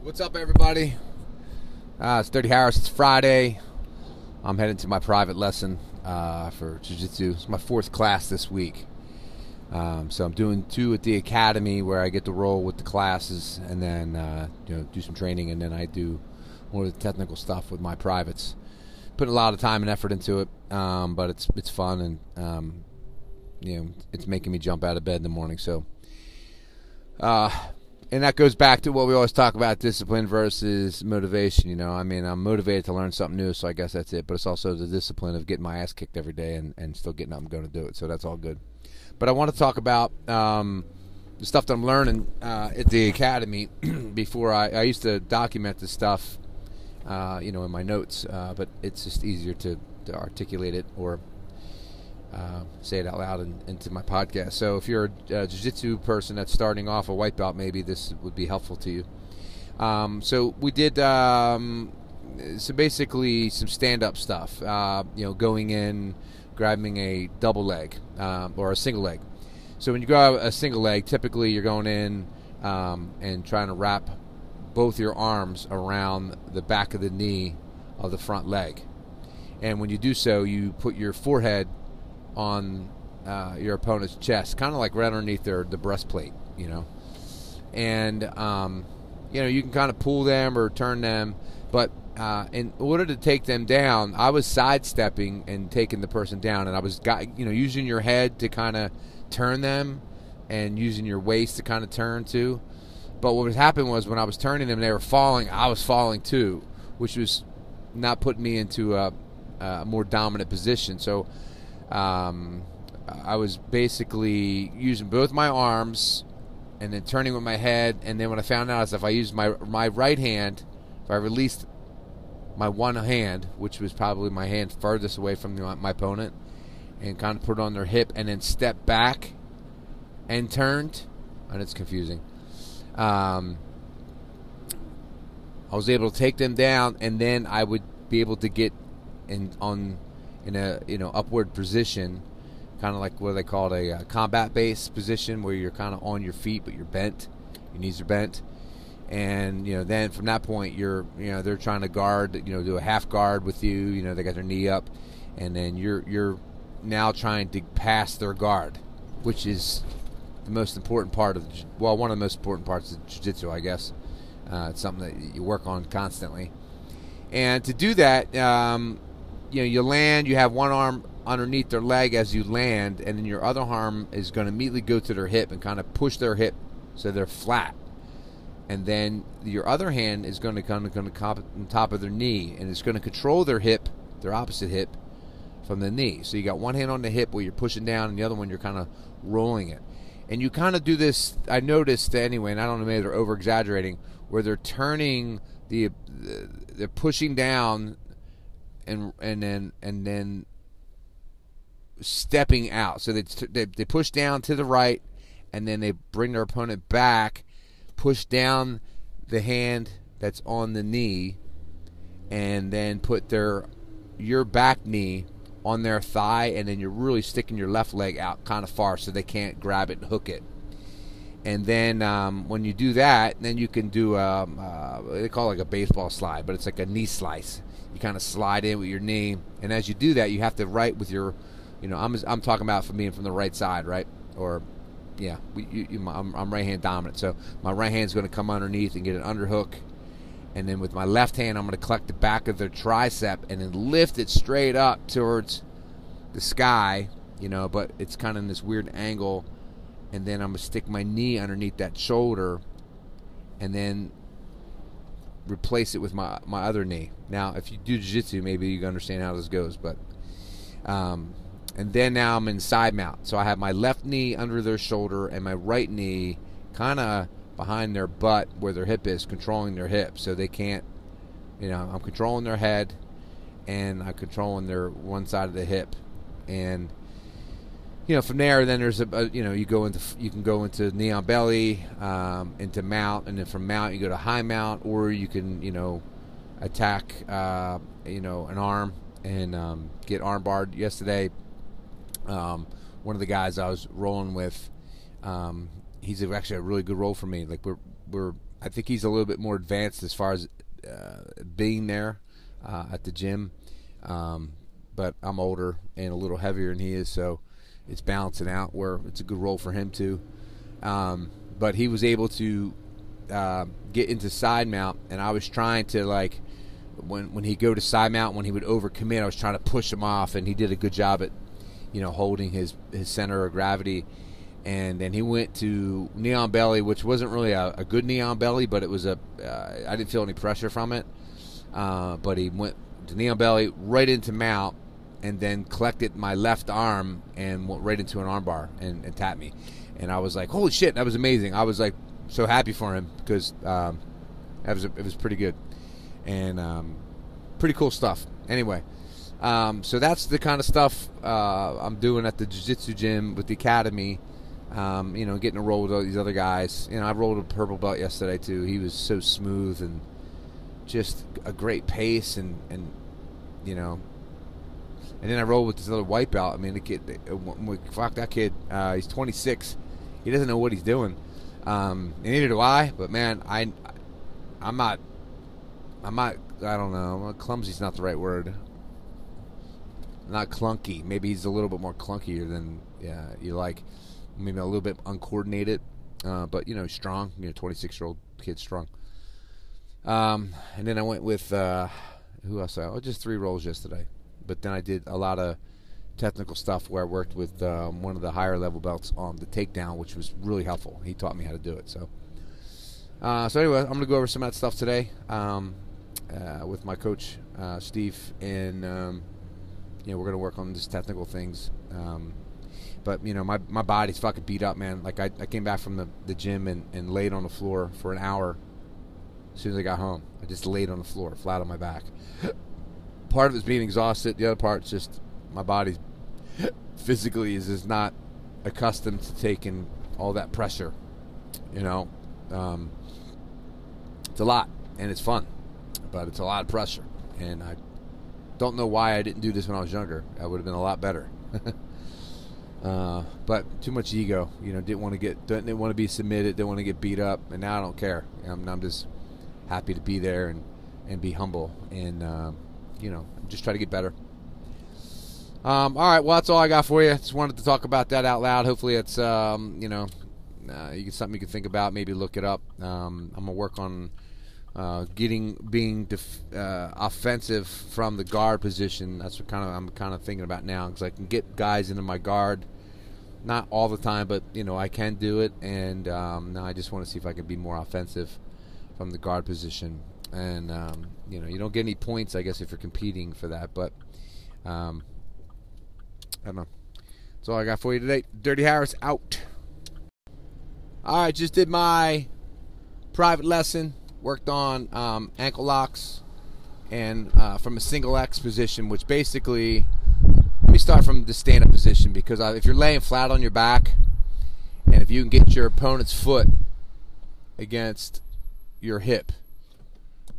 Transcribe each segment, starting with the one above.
What's up, everybody? Uh, it's Dirty Harris. It's Friday. I'm heading to my private lesson uh, for Jiu Jitsu. It's my fourth class this week. Um, so I'm doing two at the academy where I get to roll with the classes and then uh, you know do some training and then I do more of the technical stuff with my privates. Putting a lot of time and effort into it, um, but it's it's fun and um, you know it's making me jump out of bed in the morning. So, uh, and that goes back to what we always talk about: discipline versus motivation. You know, I mean, I'm motivated to learn something new, so I guess that's it. But it's also the discipline of getting my ass kicked every day and, and still getting up and going to do it. So that's all good. But I want to talk about um, the stuff that I'm learning uh, at the academy. before I, I used to document this stuff, uh, you know, in my notes, uh, but it's just easier to, to articulate it or uh, say it out loud in, into my podcast. So if you're a, a jiu-jitsu person that's starting off a white belt, maybe this would be helpful to you. Um, so we did um, so basically some stand-up stuff. Uh, you know, going in, grabbing a double leg um, or a single leg. So when you grab a single leg, typically you're going in um, and trying to wrap both your arms around the back of the knee of the front leg. And when you do so, you put your forehead on uh, your opponent's chest, kind of like right underneath their the breastplate, you know. And um, you know you can kind of pull them or turn them, but uh, in order to take them down, I was sidestepping and taking the person down, and I was got you know using your head to kind of turn them, and using your waist to kind of turn too. But what was happening was when I was turning them, they were falling. I was falling too, which was not putting me into a, a more dominant position. So um, I was basically using both my arms and then turning with my head. And then what I found out is if I used my my right hand, if I released my one hand, which was probably my hand furthest away from the, my opponent, and kind of put it on their hip, and then step back and turned, and it's confusing. Um, I was able to take them down, and then I would be able to get in on in a you know upward position, kind of like what they call it, a uh, combat base position, where you're kind of on your feet but you're bent, your knees are bent, and you know then from that point you're you know they're trying to guard, you know do a half guard with you, you know they got their knee up, and then you're you're now trying to pass their guard, which is the most important part of well one of the most important parts of jiu-jitsu i guess. Uh, it's something that you work on constantly. And to do that um, you know you land you have one arm underneath their leg as you land and then your other arm is going to immediately go to their hip and kind of push their hip so they're flat and then your other hand is going to come to on top of their knee and it's going to control their hip their opposite hip from the knee so you got one hand on the hip where you're pushing down and the other one you're kind of rolling it and you kind of do this. I noticed anyway, and I don't know maybe they're over exaggerating, where they're turning the, they're pushing down, and and then and then stepping out. So they, they they push down to the right, and then they bring their opponent back, push down the hand that's on the knee, and then put their your back knee on their thigh, and then you're really sticking your left leg out kind of far so they can't grab it and hook it. And then um, when you do that, then you can do um, uh, they call it like a baseball slide, but it's like a knee slice. You kind of slide in with your knee, and as you do that, you have to right with your, you know, I'm I'm talking about from being from the right side, right, or yeah, you, you, I'm, I'm right hand dominant, so my right hand is going to come underneath and get an underhook, and then with my left hand, I'm going to collect the back of their tricep and then lift it straight up towards the sky, you know, but it's kind of in this weird angle, and then I'm going to stick my knee underneath that shoulder, and then replace it with my my other knee. Now, if you do jiu-jitsu, maybe you can understand how this goes, but um, and then now I'm in side mount. So I have my left knee under their shoulder and my right knee kind of behind their butt where their hip is, controlling their hip, so they can't. You know, I'm controlling their head, and I'm controlling their one side of the hip, and you know from there, then there's a, a you know you go into you can go into Knee on belly, um, into mount, and then from mount you go to high mount, or you can you know attack uh, you know an arm and um, get arm barred. Yesterday, um, one of the guys I was rolling with. Um, he's actually a really good roll for me. Like we're we're I think he's a little bit more advanced as far as uh, being there uh, at the gym. Um, but I'm older and a little heavier than he is, so it's balancing out where it's a good roll for him too. Um, but he was able to uh, get into side mount, and I was trying to like when when he go to side mount when he would overcommit, I was trying to push him off, and he did a good job at you know holding his his center of gravity. And then he went to knee on belly, which wasn't really a, a good knee on belly, but it was a. Uh, I didn't feel any pressure from it. Uh, but he went to knee on belly right into mount, and then collected my left arm and went right into an armbar and, and tapped me. And I was like, holy shit, that was amazing. I was like so happy for him because um, that was it was pretty good and um, pretty cool stuff. Anyway, um, so that's the kind of stuff uh, I'm doing at the jiu-jitsu gym with the academy. Um, you know, getting to roll with all these other guys. You know, I rolled a purple belt yesterday too. He was so smooth and just a great pace and and you know and then I rolled with this other white belt. I mean, the kid, fuck that kid. Uh, he's 26. He doesn't know what he's doing, um, and neither do I. But man, I, I'm not, I'm not. I don't know. Clumsy's not the right word. Not clunky. Maybe he's a little bit more clunkier than yeah you like. Maybe a little bit uncoordinated, uh, but you know, strong. You know, 26 year old kid, strong. Um, and then I went with uh, who else? I Oh, just three rolls yesterday but then I did a lot of technical stuff where I worked with um, one of the higher level belts on the takedown, which was really helpful. He taught me how to do it. So, uh, so anyway, I'm going to go over some of that stuff today um, uh, with my coach uh, Steve, and um, you know we're going to work on these technical things. Um, but you know my my body's fucking beat up, man. Like I, I came back from the, the gym and, and laid on the floor for an hour. As soon as I got home, I just laid on the floor, flat on my back. Part of it's being exhausted. The other part's just my body physically is, is not accustomed to taking all that pressure. You know, um, it's a lot and it's fun, but it's a lot of pressure. And I don't know why I didn't do this when I was younger. I would have been a lot better. uh, but too much ego, you know. Didn't want to get, didn't want to be submitted, didn't want to get beat up, and now I don't care. I'm, I'm just happy to be there and and be humble and. Um, you know, just try to get better. Um, all right, well, that's all I got for you. Just wanted to talk about that out loud. Hopefully, it's um, you know, uh, you get something you can think about. Maybe look it up. Um, I'm gonna work on uh, getting being def- uh, offensive from the guard position. That's what kind of I'm kind of thinking about now because I can get guys into my guard. Not all the time, but you know I can do it, and um, now I just want to see if I can be more offensive from the guard position and um, you know you don't get any points, I guess, if you're competing for that. But um, I don't know. That's all I got for you today. Dirty Harris out. All right, just did my private lesson. Worked on um, ankle locks and uh, from a single X position, which basically let me start from the stand-up position because if you're laying flat on your back, and if you can get your opponent's foot against your hip,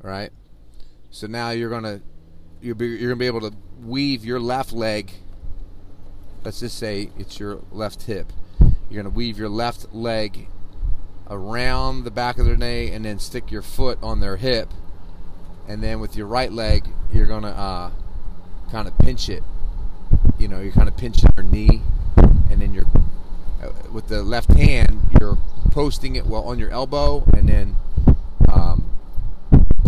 right? So now you're gonna you're, be, you're gonna be able to weave your left leg. Let's just say it's your left hip. You're gonna weave your left leg around the back of their knee and then stick your foot on their hip, and then with your right leg you're gonna uh, kind of pinch it. You know, you're kind of pinching their knee, and then you're uh, with the left hand you're posting it well on your elbow, and then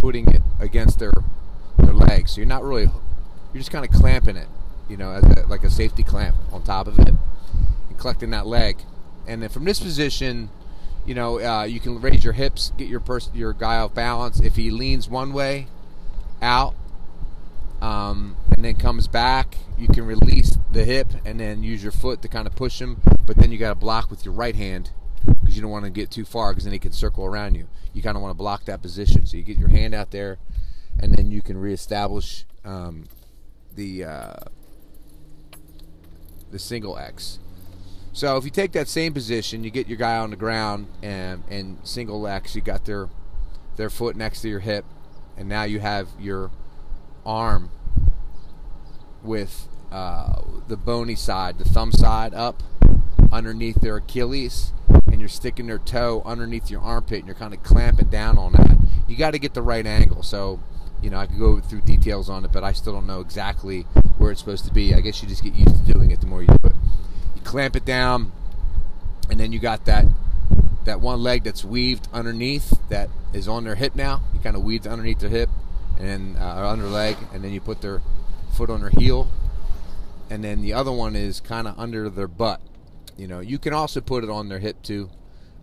putting it against their their legs. So you're not really you're just kind of clamping it, you know, as a, like a safety clamp on top of it, and collecting that leg. And then from this position, you know, uh, you can raise your hips, get your person your guy off balance. If he leans one way, out, um, and then comes back, you can release the hip and then use your foot to kind of push him. But then you got to block with your right hand because you don't want to get too far because then he can circle around you. You kind of want to block that position. So you get your hand out there, and then you can reestablish um, the uh, the single X. So if you take that same position, you get your guy on the ground and and single X, you got their their foot next to your hip, and now you have your arm with uh, the bony side, the thumb side up, underneath their Achilles and you're sticking their toe underneath your armpit and you're kind of clamping down on that. You got to get the right angle. So, you know, I could go through details on it, but I still don't know exactly where it's supposed to be. I guess you just get used to doing it the more you do it. You clamp it down, and then you got that that one leg that's weaved underneath that is on their hip now. You kind of weave underneath their hip and uh, under leg, and then you put their foot on their heel, and then the other one is kind of under their butt. You know, you can also put it on their hip too,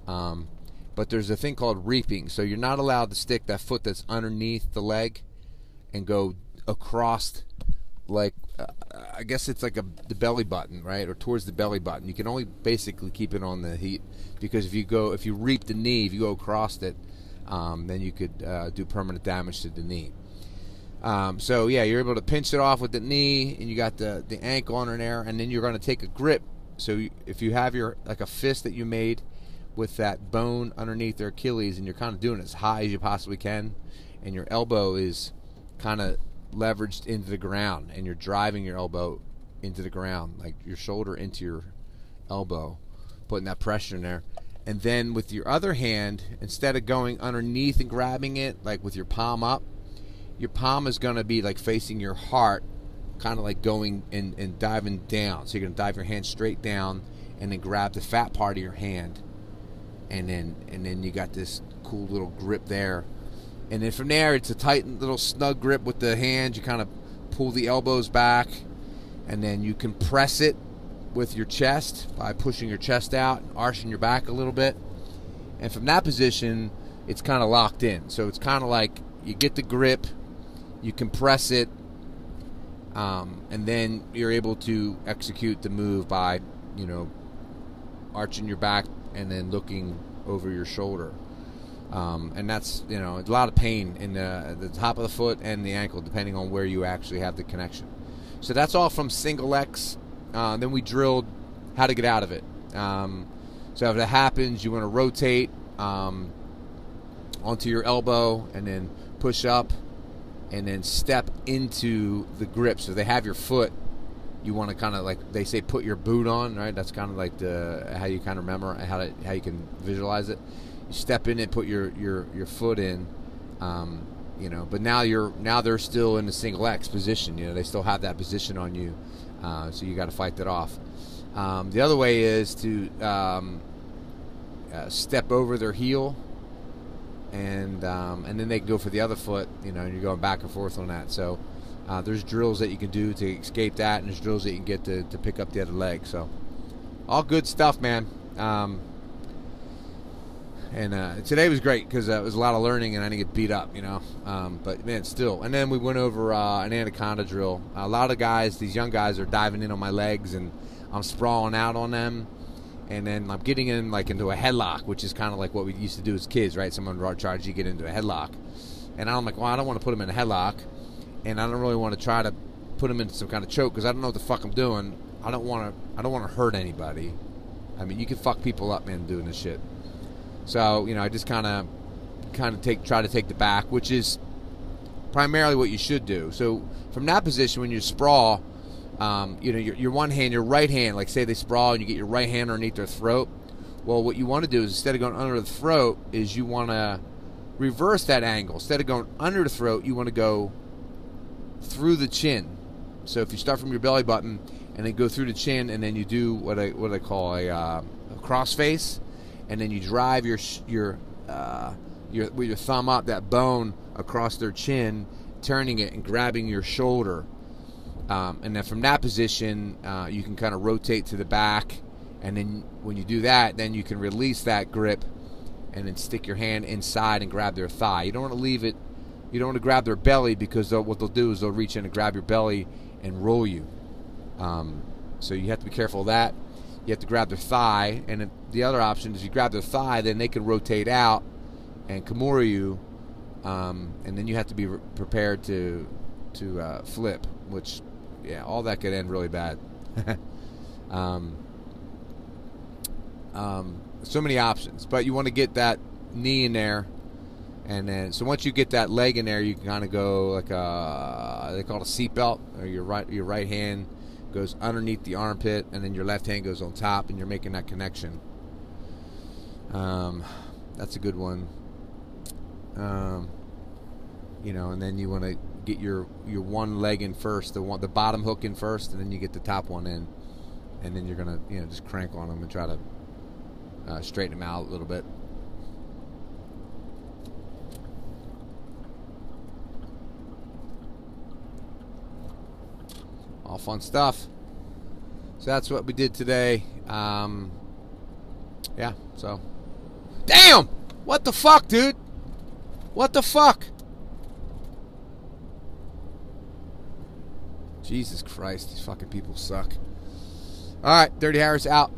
um, but there's a thing called reaping. So you're not allowed to stick that foot that's underneath the leg and go across, like uh, I guess it's like a the belly button, right, or towards the belly button. You can only basically keep it on the heat because if you go if you reap the knee, if you go across it, um, then you could uh, do permanent damage to the knee. Um, so yeah, you're able to pinch it off with the knee, and you got the the ankle on there, and then you're going to take a grip. So if you have your like a fist that you made with that bone underneath their Achilles, and you're kind of doing as high as you possibly can, and your elbow is kind of leveraged into the ground, and you're driving your elbow into the ground, like your shoulder into your elbow, putting that pressure in there. And then with your other hand, instead of going underneath and grabbing it, like with your palm up, your palm is going to be like facing your heart, kind of like going and, and diving down. So you're going to dive your hand straight down and then grab the fat part of your hand. And then and then you got this cool little grip there. And then from there, it's a tight little snug grip with the hand. You kind of pull the elbows back, and then you compress it with your chest by pushing your chest out and arching your back a little bit. And from that position, it's kind of locked in. So it's kind of like you get the grip, you compress it, um, and then you're able to execute the move by, you know, arching your back and then looking over your shoulder. Um, and that's you know a lot of pain in the, the top of the foot and the ankle, depending on where you actually have the connection. So that's all from single X. Uh, then we drilled how to get out of it. Um, so if that happens, you want to rotate um, onto your elbow and then push up and then step into the grip. So they have your foot. You want to kind of like they say, put your boot on, right? That's kind of like the how you kind of remember how to how you can visualize it. You step in and put your your your foot in. Um, you know, but now you're now they're still in the single X position. You know, they still have that position on you, uh, so you got to fight that off. Um, the other way is to um, uh, step over their heel and um, and then they can go for the other foot. You know, and you're going back and forth on that. So uh, there's drills that you can do to escape that, and there's drills that you can get to, to pick up the other leg. So all good stuff, man. Um, and uh, today was great because uh, it was a lot of learning, and I didn't get beat up, you know. Um, but man, still. And then we went over uh, an anaconda drill. A lot of guys, these young guys, are diving in on my legs, and I'm sprawling out on them and then I'm getting in like into a headlock, which is kind of like what we used to do as kids, right? Someone charges you get into a headlock, and I'm like, well, I don't want to put him in a headlock, and I don't really want to try to put him into some kind of choke because I don't know what the fuck I'm doing. I don't want to. I don't want to hurt anybody. I mean, you can fuck people up, man, doing this shit. So you know, I just kind of, kind of take try to take the back, which is primarily what you should do. So from that position, when you sprawl um, you know, your, your one hand, your right hand, like say they sprawl and you get your right hand underneath their throat. Well, what you want to do is instead of going under the throat, is you want to reverse that angle. Instead of going under the throat, you want to go through the chin. So if you start from your belly button and then go through the chin, and then you do what I what I call a, uh, a cross face, and then you drive your your uh, your with your thumb up that bone across their chin, turning it and grabbing your shoulder um, and then from that position, uh, you can kind of rotate to the back. And then when you do that, then you can release that grip and then stick your hand inside and grab their thigh. You don't want to leave it, you don't want to grab their belly because they'll, what they'll do is they'll reach in and grab your belly and roll you. Um, so you have to be careful of that. You have to grab their thigh. And the other option is you grab their thigh, then they can rotate out and Kimura you. Um, and then you have to be re- prepared to to uh, flip, which yeah, all that could end really bad. um, um, so many options, but you want to get that knee in there, and then so once you get that leg in there, you can kind of go like a they call it a seatbelt, or your right your right hand goes underneath the armpit, and then your left hand goes on top, and you're making that connection. Um, that's a good one. Um, you know, and then you want to get your your one leg in first, the one the bottom hook in first, and then you get the top one in, and then you're gonna you know just crank on them and try to uh, straighten them out a little bit. All fun stuff. So that's what we did today. Um, yeah, so. Damn! What the fuck, dude? What the fuck? Jesus Christ, these fucking people suck. All right, Dirty Harris out.